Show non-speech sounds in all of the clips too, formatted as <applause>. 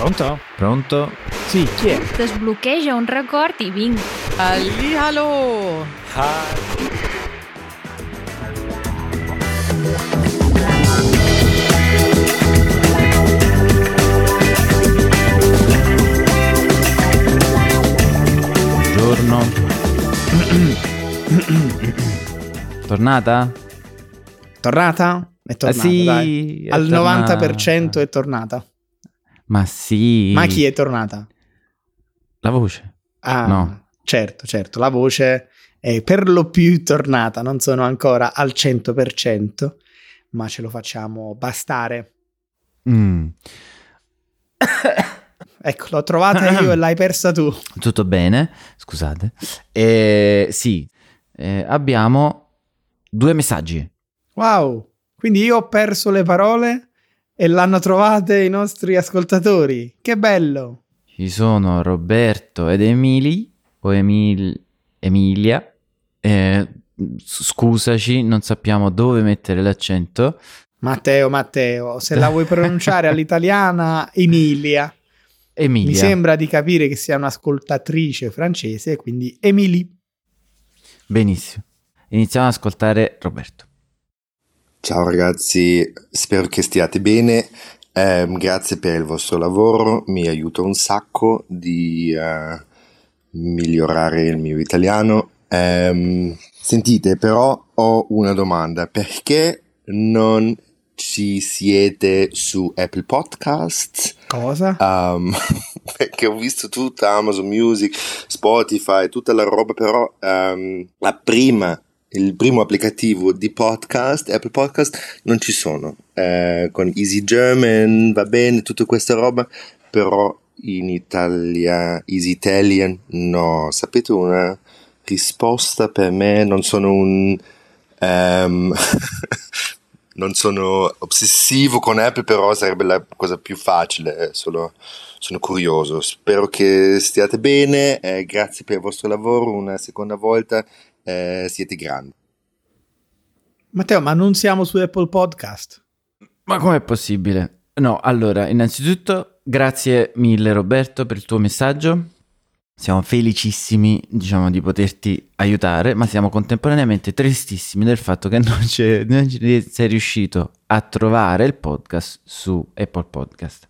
Pronto? Pronto? Sì, chi è? Desbloqueja un record i vinc. Hallihallo! Buongiorno. <coughs> Tornata? Tornata? È tornata, Ah, sì, dai. è Al tornata. 90% è tornata. Ma sì. Ma chi è tornata? La voce. Ah, No. certo, certo, la voce è per lo più tornata, non sono ancora al 100%, ma ce lo facciamo bastare. Mm. <coughs> Ecco, l'ho trovata io e l'hai persa tu. Tutto bene? Scusate. Eh, sì, eh, abbiamo due messaggi. Wow, quindi io ho perso le parole e l'hanno trovate i nostri ascoltatori. Che bello! Ci sono Roberto ed Emili, o Emil- Emilia. Eh, scusaci, non sappiamo dove mettere l'accento. Matteo, Matteo, se la vuoi pronunciare <laughs> all'italiana, Emilia. Emilia. Mi sembra di capire che sia un'ascoltatrice francese, quindi Emily. Benissimo. Iniziamo ad ascoltare Roberto. Ciao ragazzi, spero che stiate bene. Ehm, grazie per il vostro lavoro, mi aiuta un sacco di eh, migliorare il mio italiano. Ehm, sentite, però ho una domanda, perché non ci siete su Apple Podcasts? Cosa? Um, <laughs> perché ho visto tutta Amazon Music, Spotify, tutta la roba, però um, la prima, il primo applicativo di podcast, Apple Podcast, non ci sono. Eh, con Easy German va bene, tutta questa roba, però in Italia, Easy Italian, no. Sapete una risposta per me? Non sono un... ehm, <laughs> non sono ossessivo con Apple, però sarebbe la cosa più facile. eh, solo- sono curioso. Spero che stiate bene. eh, grazie per il vostro lavoro. Una seconda volta. Eh, siete grandi. Matteo, ma non siamo su Apple Podcast? Ma com'è possibile? No, allora, innanzitutto, grazie mille Roberto per il tuo messaggio. Siamo felicissimi, diciamo, di poterti aiutare, ma siamo contemporaneamente tristissimi del fatto che non, c'è- non ci sei riuscito a trovare il podcast su Apple Podcast.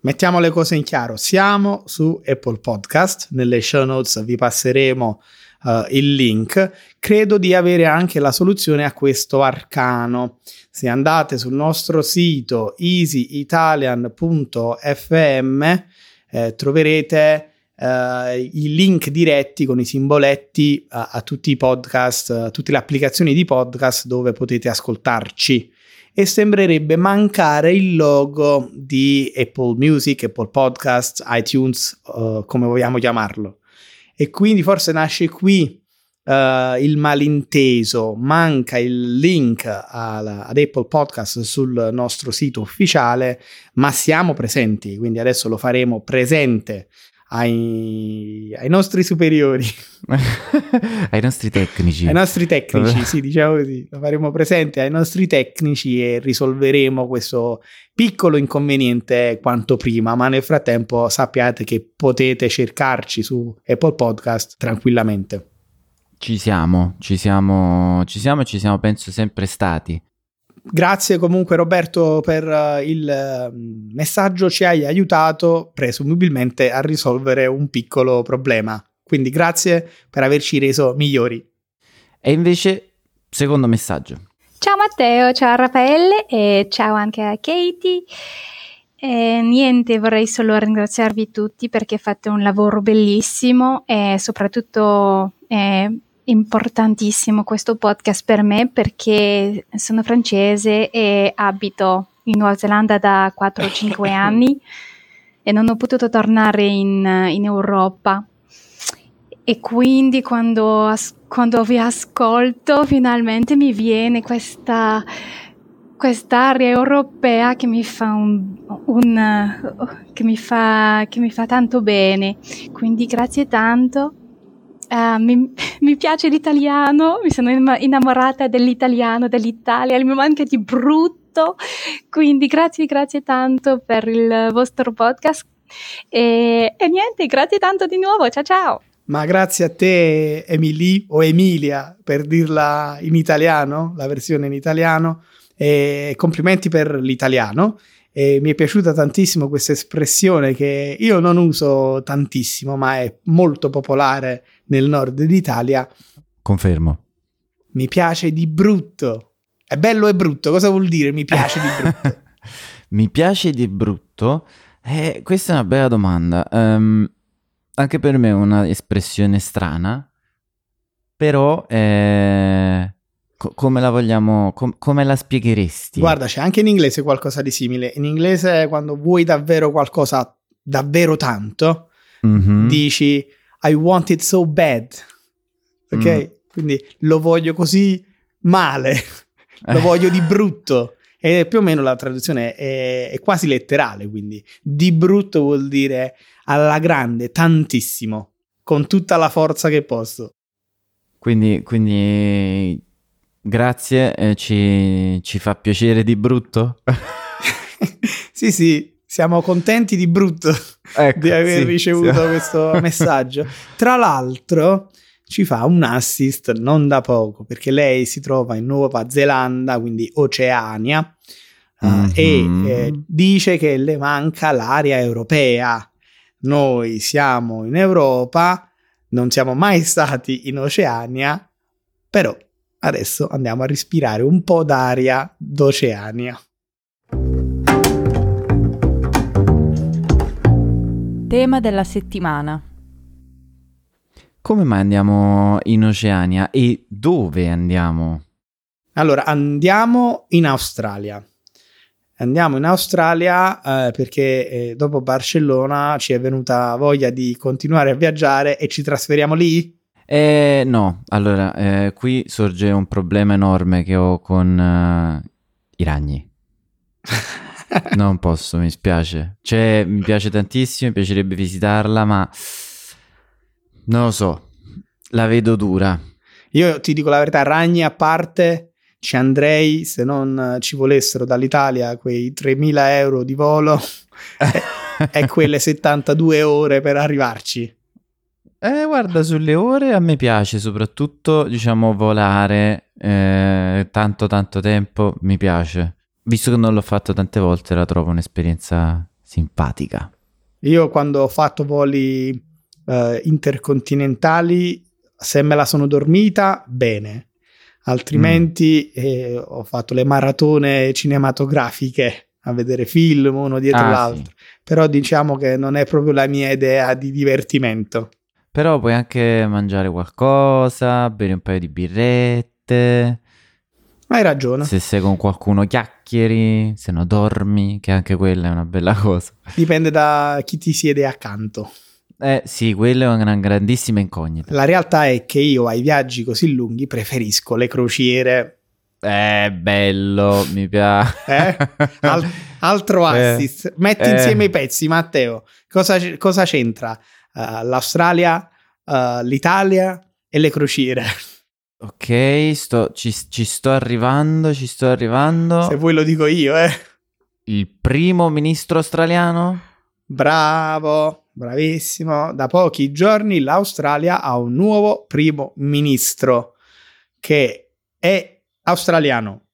Mettiamo le cose in chiaro. Siamo su Apple Podcast. Nelle show notes vi passeremo eh, il link. Credo di avere anche la soluzione a questo arcano. Se andate sul nostro sito easyitalian.fm eh, troverete eh, i link diretti con i simboletti a, a tutti i podcast, a tutte le applicazioni di podcast dove potete ascoltarci e sembrerebbe mancare il logo di Apple Music, Apple Podcasts, iTunes, eh, come vogliamo chiamarlo. E quindi forse nasce qui eh, il malinteso, manca il link alla- ad Apple Podcast sul nostro sito ufficiale, ma siamo presenti, quindi adesso lo faremo presente ai, ai nostri superiori, <laughs> Ai nostri tecnici. ai nostri tecnici, sì, <laughs> diciamo così, lo faremo presente ai nostri tecnici e risolveremo questo piccolo inconveniente quanto prima, ma nel frattempo sappiate che potete cercarci su Apple Podcast tranquillamente. Ci siamo, ci siamo, ci siamo e ci siamo, penso, sempre stati. Grazie comunque Roberto per eh, il eh, messaggio, ci hai aiutato presumibilmente a risolvere un piccolo problema. Quindi grazie per averci reso migliori. E invece, secondo messaggio. Ciao Matteo, ciao Raffaele e ciao anche a Katie. E niente, vorrei solo ringraziarvi tutti perché fate un lavoro bellissimo e soprattutto è importantissimo questo podcast per me perché sono francese e abito in Nuova Zelanda da 4-5 <laughs> anni e non ho potuto tornare in, in Europa. E quindi quando, as- quando vi ascolto finalmente mi viene questa, quest'area europea che mi fa un, un- che mi fa, che mi fa tanto bene. Quindi grazie tanto. Eh, mi, <laughs> mi piace l'italiano, mi sono inna- innamorata dell'italiano, dell'Italia, mi manca di brutto. Quindi grazie, grazie tanto per il vostro podcast E, e niente, grazie tanto di nuovo, ciao ciao! Ma grazie a te, Emily o Emilia, per dirla in italiano, la versione in italiano. E complimenti per l'italiano. E mi è piaciuta tantissimo questa espressione che io non uso tantissimo, ma è molto popolare nel nord d'Italia. Confermo. Mi piace di brutto. È bello e brutto, cosa vuol dire mi piace di brutto? <laughs> mi piace di brutto? Eh, questa è una bella domanda. Um, anche per me è una espressione strana, però eh, co- come la vogliamo, com- come la spiegheresti? Guarda, c'è anche in inglese qualcosa di simile. In inglese quando vuoi davvero qualcosa davvero tanto, mm-hmm. dici I want it so bad. Ok? Mm. Quindi lo voglio così male, <laughs> lo voglio di brutto. E più o meno la traduzione è, è, quasi letterale, quindi di brutto vuol dire alla grande, tantissimo, con tutta la forza che posso. Quindi, quindi grazie, eh, ci, ci fa piacere di brutto? <laughs> sì, sì, siamo contenti di brutto ecco, di aver sì, ricevuto sì. questo messaggio. Tra l'altro, ci fa un assist non da poco perché lei si trova in Nuova Zelanda, quindi Oceania, mm-hmm. e eh, dice che le manca l'area europea. Noi siamo in Europa, non siamo mai stati in Oceania, però adesso andiamo a respirare un po' d'aria d'Oceania. Tema della settimana. Come mai andiamo in Oceania e dove andiamo? Allora, andiamo in Australia. Andiamo in Australia eh, perché eh, dopo Barcellona ci è venuta voglia di continuare a viaggiare e ci trasferiamo lì? Eh, no, allora, eh, qui sorge un problema enorme che ho con uh, i ragni. <laughs> non posso, mi spiace. Cioè, mi piace tantissimo, mi piacerebbe visitarla, ma non lo so, la vedo dura. Io ti dico la verità, ragni a parte, ci andrei se non ci volessero dall'Italia quei 3.000 euro di volo <laughs> e, e quelle 72 ore per arrivarci. Eh, guarda, sulle ore a me piace soprattutto, diciamo, volare eh, tanto tanto tempo, mi piace. Visto che non l'ho fatto tante volte, la trovo un'esperienza simpatica. Io quando ho fatto voli uh, intercontinentali, se me la sono dormita, bene. Altrimenti mm. eh, ho fatto le maratone cinematografiche a vedere film uno dietro ah, l'altro. Sì. Però diciamo che non è proprio la mia idea di divertimento. Però puoi anche mangiare qualcosa, bere un paio di birrette. Hai ragione. Se sei con qualcuno chiacchieri, se no dormi, che anche quella è una bella cosa. Dipende da chi ti siede accanto. Eh sì, quello è una grandissima incognita. La realtà è che io ai viaggi così lunghi preferisco le crociere. Eh, bello, mi piace. Eh? Al- altro <laughs> eh, assist. Eh, Metti eh. insieme i pezzi, Matteo. Cosa, cosa c'entra? Uh, L'Australia, uh, l'Italia e le crociere. Ok, sto, ci, ci sto arrivando, ci sto arrivando. Se vuoi lo dico io, eh. Il primo ministro australiano? Bravo. Bravissimo. Da pochi giorni l'Australia ha un nuovo primo ministro che è australiano,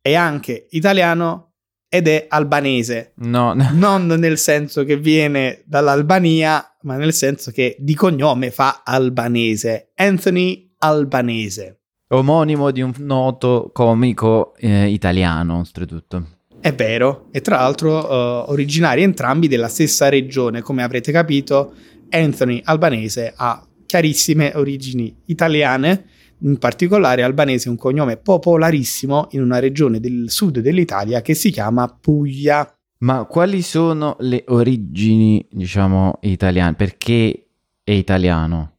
è anche italiano ed è albanese. No. <laughs> Non nel senso che viene dall'Albania, ma nel senso che di cognome fa albanese. Anthony Albanese. Omonimo di un noto comico eh, italiano, oltretutto. È vero, e tra l'altro uh, originari entrambi della stessa regione, come avrete capito, Anthony Albanese ha chiarissime origini italiane, in particolare Albanese è un cognome popolarissimo in una regione del sud dell'Italia che si chiama Puglia. Ma quali sono le origini, diciamo, italiane? Perché è italiano?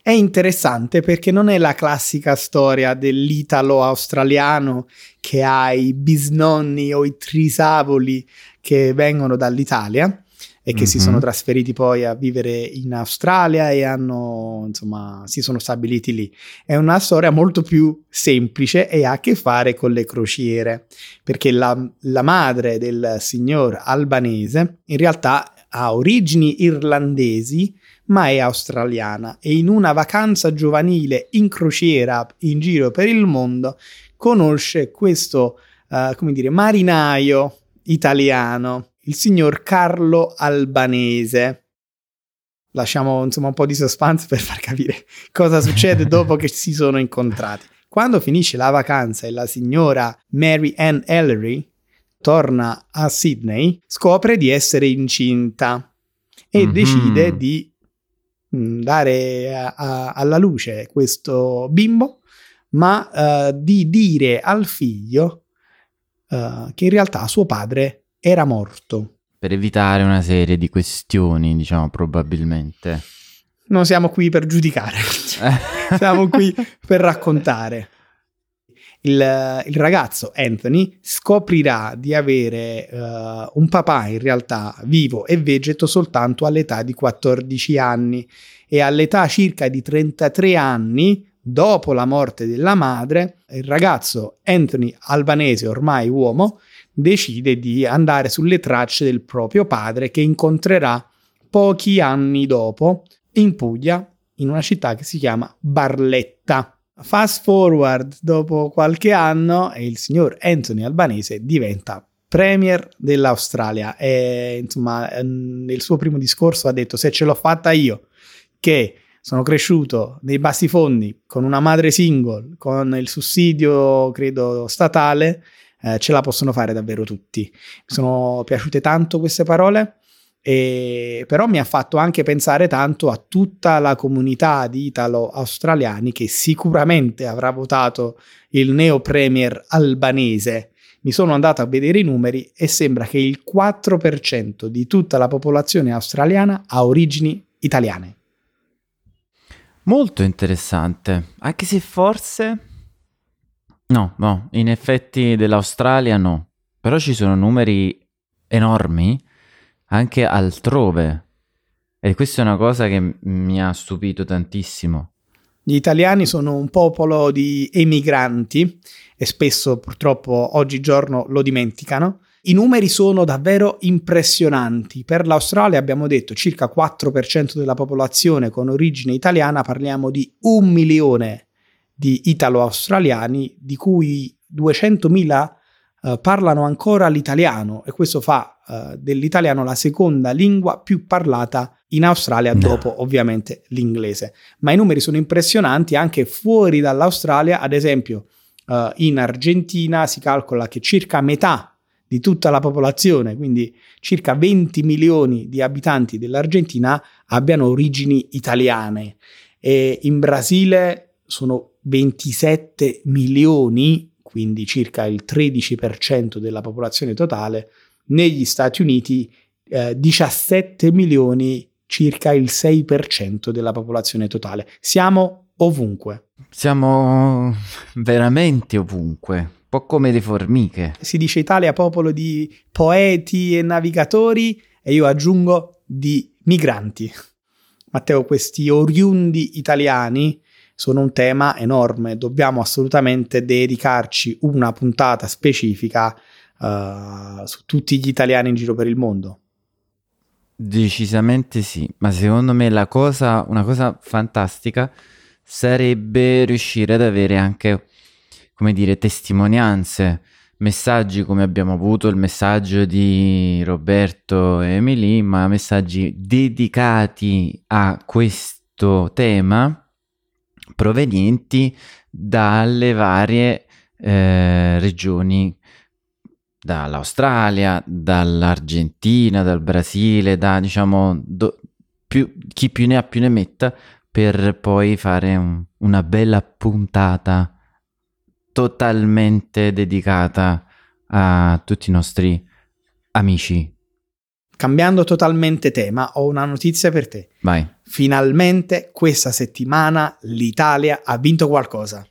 È interessante perché non è la classica storia dell'italo australiano che ha i bisnonni o i trisavoli che vengono dall'Italia e che mm-hmm. si sono mhm. trasferiti poi a vivere in Australia e hanno, insomma, si sono stabiliti lì. È una storia molto più semplice e ha a che fare con le crociere, perché la, la madre del signor albanese in realtà ha origini irlandesi, ma è australiana e in una vacanza giovanile in crociera in giro per il mondo conosce questo, uh, come dire, marinaio italiano, il signor Carlo Albanese. Lasciamo insomma un po' di suspense per far capire <laughs> cosa succede dopo che si sono incontrati. Quando finisce la vacanza e la signora Mary Ann Ellery torna a Sydney, scopre di essere incinta e mm-hmm. decide di mm, dare a, a, alla luce questo bimbo, ma uh, di dire al figlio uh, che in realtà suo padre era morto. Per evitare una serie di questioni, diciamo, probabilmente. Non siamo qui per giudicare, <laughs> siamo qui per raccontare il, il ragazzo Anthony scoprirà di avere uh, un papà in realtà vivo e vegeto soltanto all'età di 14 anni e all'età circa di 33 anni dopo la morte della madre, il ragazzo Anthony Albanese, ormai uomo, decide di andare sulle tracce del proprio padre che incontrerà pochi anni dopo in Puglia, in una città che si chiama Barletta. Fast forward, dopo qualche anno, il signor Anthony Albanese diventa premier dell'Australia e insomma nel suo primo discorso ha detto se ce l'ho fatta io che sono cresciuto nei bassi fondi con una madre single, con il sussidio credo statale, eh, ce la possono fare davvero tutti. Mi sono piaciute tanto queste parole e, però mi ha fatto anche pensare tanto a tutta la comunità di italo-australiani che sicuramente avrà votato il neo premier albanese. Mi sono andato a vedere i numeri e sembra che il 4% di tutta la popolazione australiana ha origini italiane. Molto interessante, anche se forse... No, no, in effetti dell'Australia no, però ci sono numeri enormi anche altrove. E questa è una cosa che mi ha stupito tantissimo. Gli italiani sono un popolo di emigranti e spesso purtroppo oggigiorno lo dimenticano. I numeri sono davvero impressionanti. Per l'Australia abbiamo detto circa 4% della popolazione con origine italiana, parliamo di un milione di italo-australiani, di cui 200.000 uh, parlano ancora l'italiano e questo fa uh, dell'italiano la seconda lingua più parlata in Australia no. dopo ovviamente l'inglese. Ma i numeri sono impressionanti anche fuori dall'Australia, ad esempio uh, in Argentina si calcola che circa metà di tutta la popolazione, quindi circa 20 milioni di abitanti dell'Argentina, abbiano origini italiane e in Brasile sono 27 milioni quindi circa il 13% della popolazione totale, negli Stati Uniti eh, 17 milioni, circa il 6% della popolazione totale. Siamo ovunque. Siamo veramente ovunque, un po' come le formiche. Si dice Italia popolo di poeti e navigatori e io aggiungo di migranti. Matteo, questi oriundi italiani sono un tema enorme, dobbiamo assolutamente dedicarci una puntata specifica uh, su tutti gli italiani in giro per il mondo. Decisamente sì, ma secondo me la cosa, una cosa fantastica sarebbe riuscire ad avere anche, come dire, testimonianze, messaggi come abbiamo avuto il messaggio di Roberto e Emily, ma messaggi dedicati a questo tema provenienti dalle varie eh, regioni, dall'Australia, dall'Argentina, dal Brasile, da diciamo do, più, chi più ne ha più ne metta per poi fare un, una bella puntata totalmente dedicata a tutti i nostri amici Cambiando totalmente tema, ho una notizia per te. Vai. Finalmente questa settimana l'Italia ha vinto qualcosa.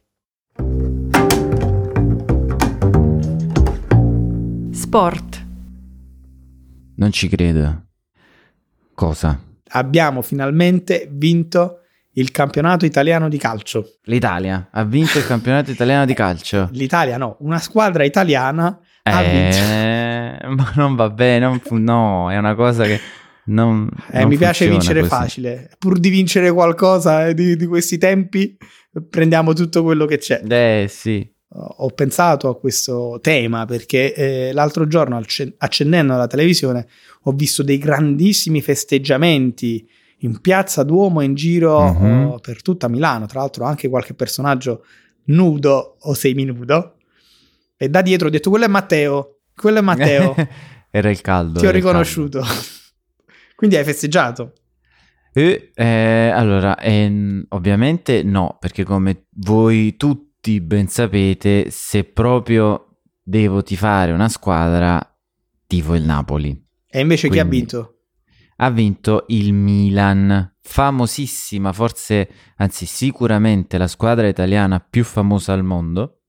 Sport. Non ci credo. Cosa? Abbiamo finalmente vinto il campionato italiano di calcio. L'Italia ha vinto il campionato <laughs> italiano di calcio. L'Italia no, una squadra italiana eh, ha vinto. <laughs> Ma non va bene, non fu- no, è una cosa che Non, Eh, non mi piace vincere così. facile. Pur di vincere qualcosa eh, di, di questi tempi, prendiamo tutto quello che c'è. Eh sì, Ho pensato a questo tema perché eh, l'altro giorno, acc- accendendo la televisione, ho visto dei grandissimi festeggiamenti in piazza Duomo in giro oh, per tutta Milano. Tra l'altro, anche qualche personaggio nudo o seminudo. E da dietro ho detto: Quello è Matteo. Quello è Matteo. <laughs> era il caldo. Ti ho riconosciuto. Quindi hai festeggiato. E, eh, allora, ehm, ovviamente no, perché come voi tutti ben sapete, se proprio devo tifare una squadra, tifo il Napoli. E invece chi ha Quindi- vinto? Ha vinto il Milan, famosissima, forse, anzi sicuramente la squadra italiana più famosa al mondo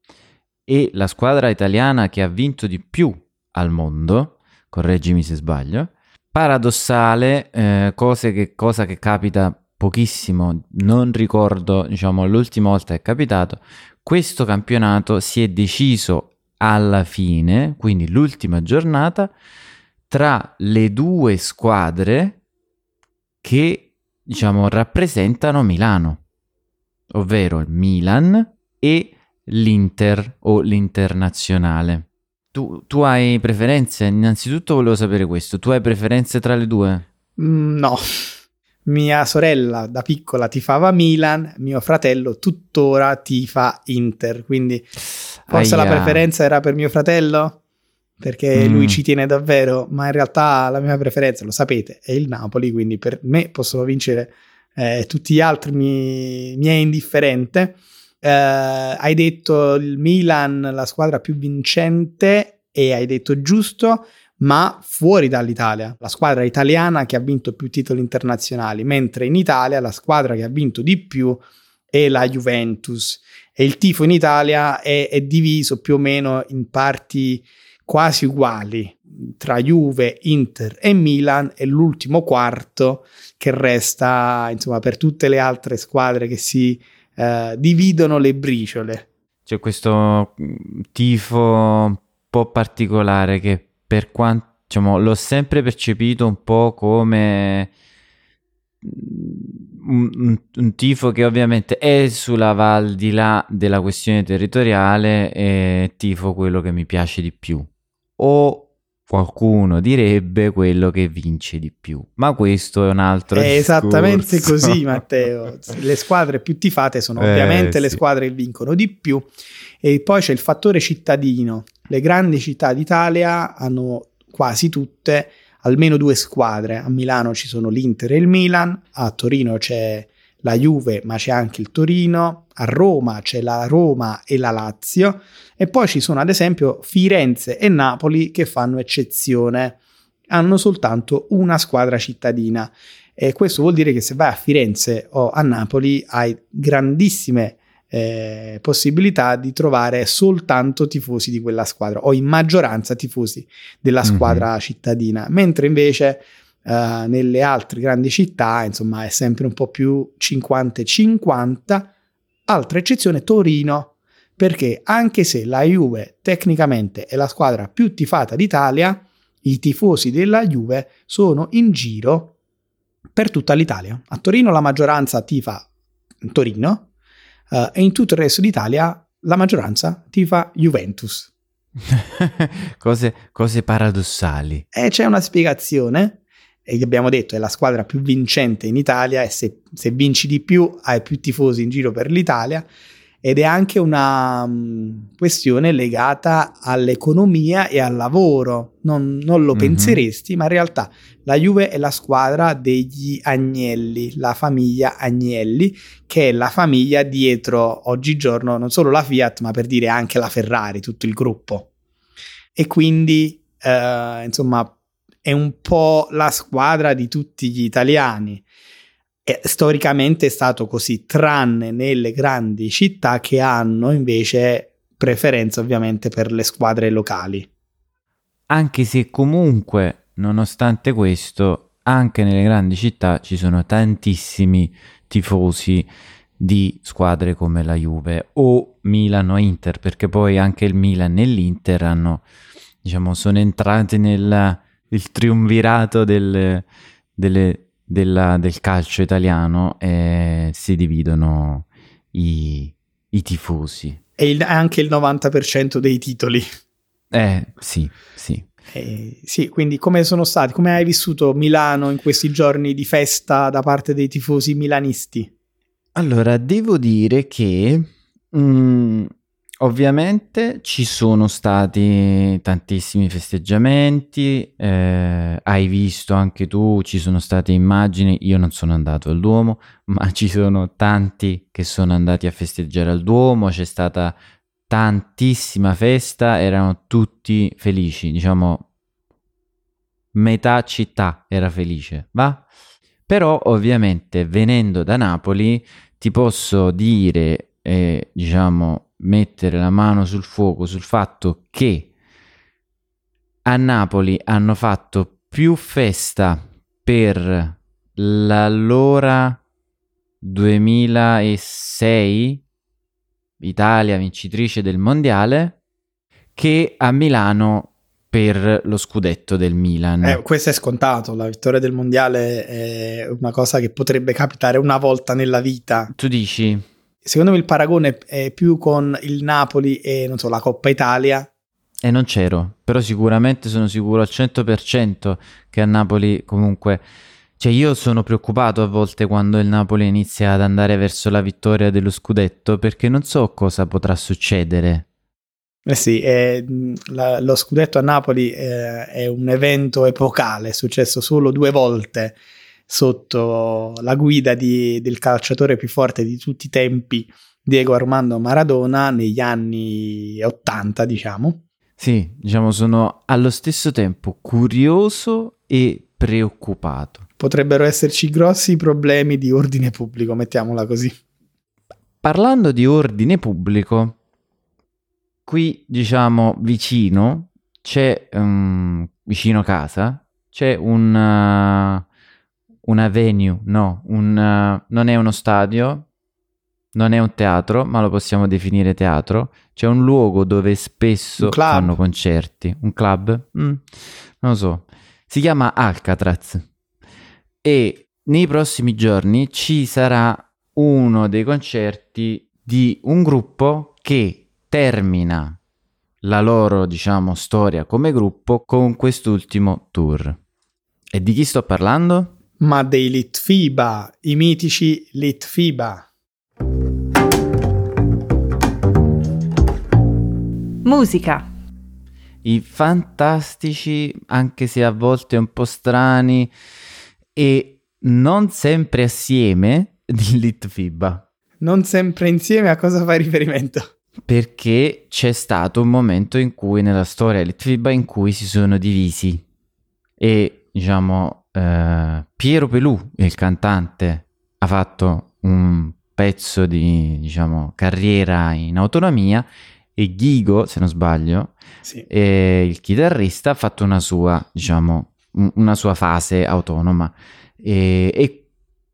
e la squadra italiana che ha vinto di più al mondo, correggimi se sbaglio. Paradossale, eh, che- cosa che capita pochissimo, non ricordo, diciamo, l'ultima volta che è capitato. Questo campionato si è deciso alla fine, quindi l'ultima giornata, tra le due squadre che, diciamo, rappresentano Milano, ovvero il Milan e l'Inter o l'Internazionale. Tu, tu hai preferenze? Innanzitutto volevo sapere questo. Tu hai preferenze tra le due? Mm, no. Mia sorella da piccola tifava Milan, mio fratello tuttora tifa Inter, quindi forse la Aia. preferenza era per mio fratello, perché Mm. lui ci tiene davvero, ma in realtà la mia preferenza, lo sapete, è il Napoli, quindi per me possono vincere eh, tutti gli altri, mi, mi è indifferente. Eh, hai detto il Milan, la squadra più vincente, e hai detto giusto, ma fuori dall'Italia, la squadra italiana che ha vinto più titoli internazionali, mentre in Italia la squadra che ha vinto di più è la Juventus. E il tifo in Italia è, è diviso più o meno in parti quasi uguali tra Juve, Inter e Milan e l'ultimo quarto che resta insomma per tutte le altre squadre che si eh, dividono le briciole. C'è questo mm, tifo un po' particolare che per quanto diciamo, l'ho sempre percepito un po' come mm, un, un- tifo che ovviamente è sulla va al di là della questione territoriale e tifo quello che mi piace di più. O qualcuno direbbe quello che vince di più. Ma questo è un altro È esattamente discorso. <laughs> così, Matteo. Le squadre più tifate sono Eh, ovviamente le sì. squadre che vincono di più. E poi c'è il fattore cittadino. Le grandi città d'Italia hanno quasi tutte almeno due squadre. A Milano ci sono l'Inter e il Milan, a Torino c'è la Juve, ma c'è anche il Torino, a Roma c'è la Roma e la Lazio e poi ci sono ad esempio Firenze e Napoli che fanno eccezione. Hanno soltanto una squadra cittadina. E questo vuol dire che se vai a Firenze o a Napoli hai grandissime eh, possibilità di trovare soltanto tifosi di quella squadra o in maggioranza tifosi della Mhm. squadra cittadina, mentre invece eh, nelle altre grandi città insomma è sempre un po' più 50 e 50. Altra eccezione Torino, perché anche se la Juve tecnicamente è la squadra più tifata d'Italia, i tifosi della Juve sono in giro per tutta l'Italia. A Torino la maggioranza tifa Torino eh, e in tutto il resto d'Italia la maggioranza tifa Juventus. <laughs> cose, cose paradossali. E c'è una spiegazione, e gli abbiamo detto è la squadra più vincente in Italia e se, se vinci di più hai più tifosi in giro per l'Italia ed è anche una mh, questione legata all'economia e al lavoro. Non, non lo Mhm. penseresti, ma in realtà la Juve è la squadra degli Agnelli, la famiglia Agnelli, che è la famiglia dietro oggigiorno non solo la Fiat, ma per dire anche la Ferrari, tutto il gruppo. E quindi, eh, insomma, è un po' la squadra di tutti gli italiani. E storicamente è stato così, tranne nelle grandi città che hanno invece preferenza ovviamente per le squadre locali. Anche se comunque, nonostante questo, anche nelle grandi città ci sono tantissimi tifosi di squadre come la Juve o Milan o Inter, perché poi anche il Milan e l'Inter hanno, diciamo, sono entrati nel il triumvirato del, delle, della, del calcio italiano eh, si dividono i, i tifosi. E il, anche il 90% dei titoli. Eh, sì, sì. Eh, sì, quindi come sono stati? Come hai vissuto Milano in questi giorni di festa da parte dei tifosi milanisti? Allora, devo dire che mh, mm, ovviamente ci sono stati tantissimi festeggiamenti, eh, hai visto anche tu, ci sono state immagini, io non sono andato al Duomo, ma ci sono tanti che sono andati a festeggiare al Duomo, c'è stata tantissima festa, erano tutti felici, diciamo metà città era felice, va? Però ovviamente venendo da Napoli ti posso dire e diciamo mettere la mano sul fuoco sul fatto che a Napoli hanno fatto più festa per l'allora 2006 Italia vincitrice del mondiale, che a Milano per lo scudetto del Milan. Eh, questo è scontato, la vittoria del mondiale è una cosa che potrebbe capitare una volta nella vita. Tu dici? Secondo me il paragone è più con il Napoli e non so, la Coppa Italia. E non c'ero, però sicuramente sono sicuro al 100% che a Napoli comunque cioè io sono preoccupato a volte quando il Napoli inizia ad andare verso la vittoria dello scudetto perché non so cosa potrà succedere. Eh sì, è, la, lo scudetto a Napoli è, è, un evento epocale, è successo solo due volte sotto la guida di, del calciatore più forte di tutti i tempi, Diego Armando Maradona, negli anni 80, diciamo. Sì, diciamo sono allo stesso tempo curioso e preoccupato potrebbero esserci grossi problemi di ordine pubblico, mettiamola così. Parlando di ordine pubblico, qui diciamo vicino c'è um, vicino casa c'è un una venue, no, un, uh, non è uno stadio, non è un teatro, ma lo possiamo definire teatro. C'è un luogo dove spesso fanno concerti, un club, mm, non lo so. Si chiama Alcatraz e nei prossimi giorni ci sarà uno dei concerti di un gruppo che termina la loro, diciamo, storia come gruppo con quest'ultimo tour. E di chi sto parlando? Ma dei Litfiba, i mitici Litfiba. Musica. I fantastici, anche se a volte un po' strani, e non sempre assieme <laughs> di Litfiba. Non sempre insieme a cosa fai riferimento? Perché c'è stato un momento in cui nella storia Litfiba in cui si sono divisi e diciamo eh, Piero Pelù, il cantante, ha fatto un pezzo di diciamo carriera in autonomia e Ghigo, se non sbaglio, sì. il chitarrista ha fatto una sua, diciamo, una sua fase autonoma. E, e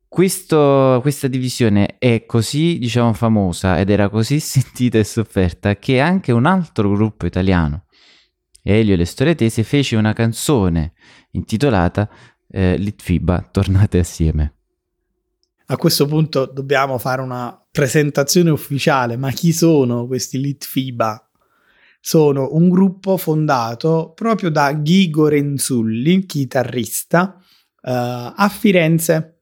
questo, questa divisione è così, diciamo, famosa ed era così <laughs> sentita e sofferta che anche un altro gruppo italiano, Elio e le Storie Tese, fece una canzone intitolata eh, Litfiba, tornate assieme. A questo punto dobbiamo fare una presentazione ufficiale, ma chi sono questi Litfiba? sono un gruppo fondato proprio da Ghigo Renzulli, chitarrista, uh, a Firenze.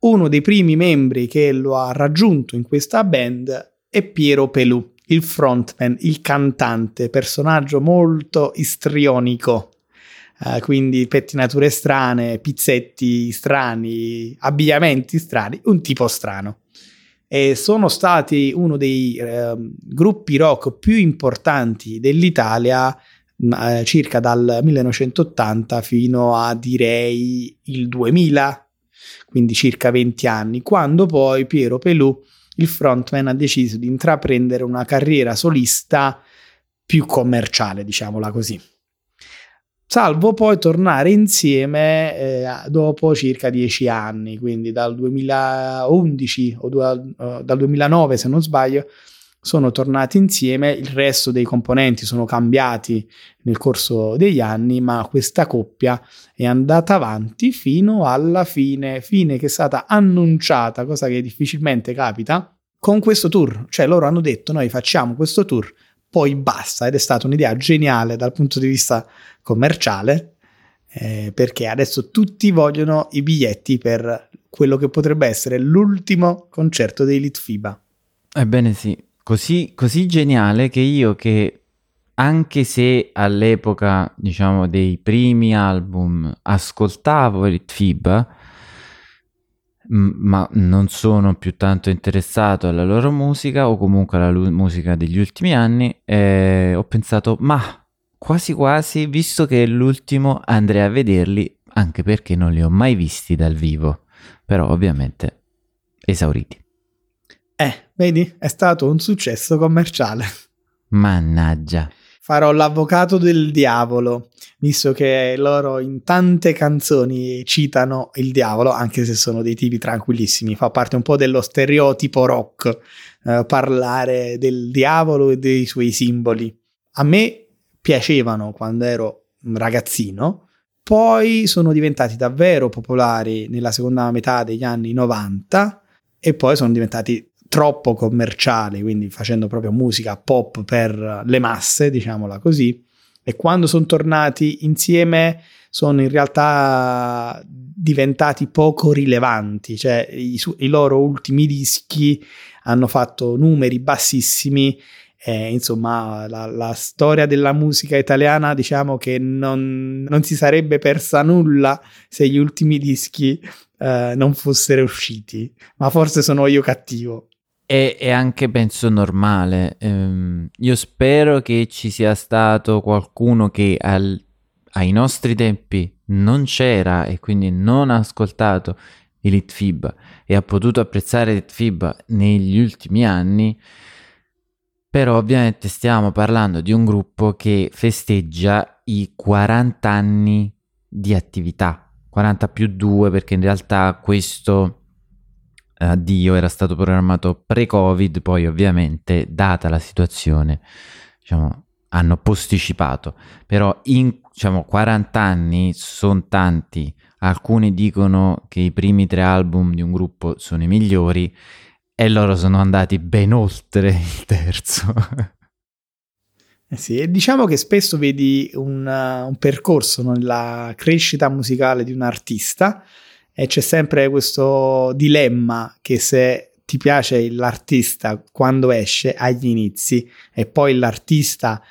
Uno dei primi membri che lo ha raggiunto in questa band è Piero Pelù, il frontman, il cantante, personaggio molto istrionico. Uh, quindi pettinature strane, pizzetti strani, abbigliamenti strani, un tipo strano. E sono stati uno dei eh, gruppi rock più importanti dell'Italia eh, circa dal 1980 fino a direi il 2000, quindi circa 20 anni, quando poi Piero Pelù, il frontman, ha deciso di intraprendere una carriera solista più commerciale, diciamola così salvo poi tornare insieme eh, dopo circa dieci anni, quindi dal 2011 o du- uh, dal 2009 se non sbaglio, sono tornati insieme, il resto dei componenti sono cambiati nel corso degli anni, ma questa coppia è andata avanti fino alla fine, fine che è stata annunciata, cosa che difficilmente capita, con questo tour. Cioè loro hanno detto noi facciamo questo tour, poi basta ed è stata un'idea geniale dal punto di vista commerciale. Eh, perché adesso tutti vogliono i biglietti per quello che potrebbe essere l'ultimo concerto dei Litfiba. Ebbene sì, così, così geniale che io che anche se all'epoca, diciamo, dei primi album ascoltavo Litfiba, ma non sono più tanto interessato alla loro musica o comunque alla lu- musica degli ultimi anni, eh, ho pensato, ma quasi quasi, visto che è l'ultimo, andrei a vederli, anche perché non li ho mai visti dal vivo però ovviamente esauriti. Eh, vedi, è stato un successo commerciale. Mannaggia. Farò l'avvocato del diavolo, visto che loro in tante canzoni citano il diavolo, anche se sono dei tipi tranquillissimi. Fa parte un po' dello stereotipo rock eh, parlare del diavolo e dei suoi simboli. A me piacevano quando ero ragazzino, poi sono diventati davvero popolari nella seconda metà degli anni 90 e poi sono diventati troppo commerciali, quindi facendo proprio musica pop per le masse, diciamola così. E quando sono tornati insieme sono in realtà diventati poco rilevanti, cioè i, su- i loro ultimi dischi hanno fatto numeri bassissimi eh, insomma, la, la, storia della musica italiana, diciamo che non, non, si sarebbe persa nulla se gli ultimi dischi eh, non fossero usciti, ma forse sono io cattivo. E, è anche penso normale. Um, io spero che ci sia stato qualcuno che al, ai nostri tempi non c'era e quindi non ha ascoltato Elite Fib e ha potuto apprezzare Elite Fib negli ultimi anni però ovviamente stiamo parlando di un gruppo che festeggia i 40 anni di attività, 40 più 2 perché in realtà questo addio era stato programmato pre-Covid, poi ovviamente data la situazione diciamo, hanno posticipato, però in diciamo, 40 anni sono tanti, alcuni dicono che i primi tre album di un gruppo sono i migliori e loro sono andati ben oltre <laughs> il terzo. Eh sì, diciamo che spesso vedi un, un percorso nella crescita musicale di un artista e c'è sempre questo dilemma che se ti piace l'artista quando esce agli inizi e poi l'artista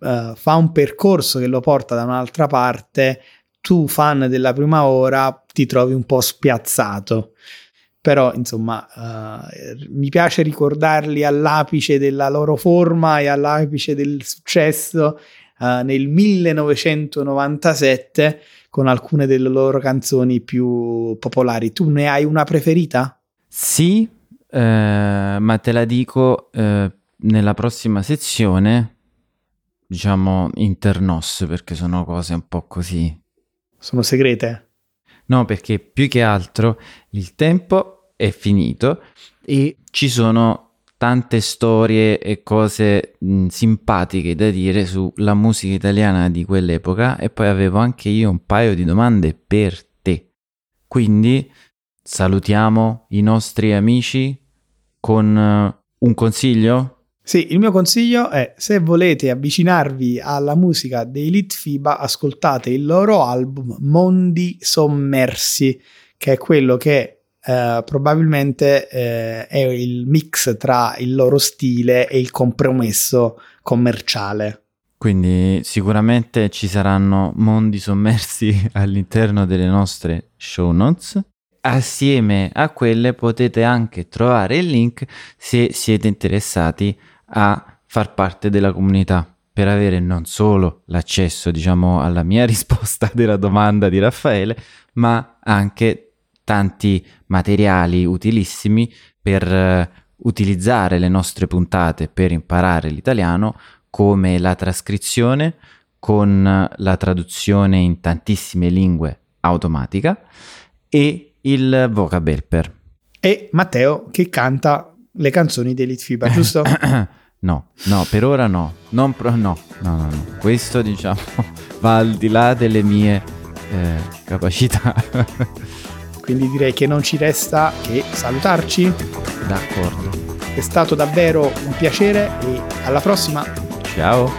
uh, fa un percorso che lo porta da un'altra parte, tu fan della prima ora ti trovi un po' spiazzato. Però insomma uh, mi piace ricordarli all'apice della loro forma e all'apice del successo uh, nel 1997 con alcune delle loro canzoni più popolari. Tu ne hai una preferita? Sì, eh, ma te la dico eh, nella prossima sezione, diciamo internos, perché sono cose un po' così. Sono segrete? No, perché più che altro il tempo è finito e ci sono tante storie e cose mh, simpatiche da dire sulla musica italiana di quell'epoca e poi avevo anche io un paio di domande per te. Quindi salutiamo i nostri amici con uh, un consiglio? Sì, il mio consiglio è se volete avvicinarvi alla musica dei Litfiba, ascoltate il loro album Mondi Sommersi, che è quello che eh, probabilmente eh, è il mix tra il loro stile e il compromesso commerciale. Quindi sicuramente ci saranno mondi sommersi <laughs> all'interno delle nostre show notes. Assieme a quelle potete anche trovare il link se siete interessati a far parte della comunità per avere non solo l'accesso, diciamo, alla mia <laughs> risposta della domanda di Raffaele, ma anche tanti materiali utilissimi per uh, utilizzare le nostre puntate per imparare l'italiano, come la trascrizione con la traduzione in tantissime lingue automatica e il vocab helper. E Matteo che canta le canzoni di Elite FIBA, giusto? <coughs> no, no, per ora no. Non pro- no, no, no, no. Questo diciamo <laughs> va al di là delle mie eh, capacità. <laughs> Quindi direi che non ci resta che salutarci. D'accordo. È stato davvero un piacere e alla prossima. Ciao.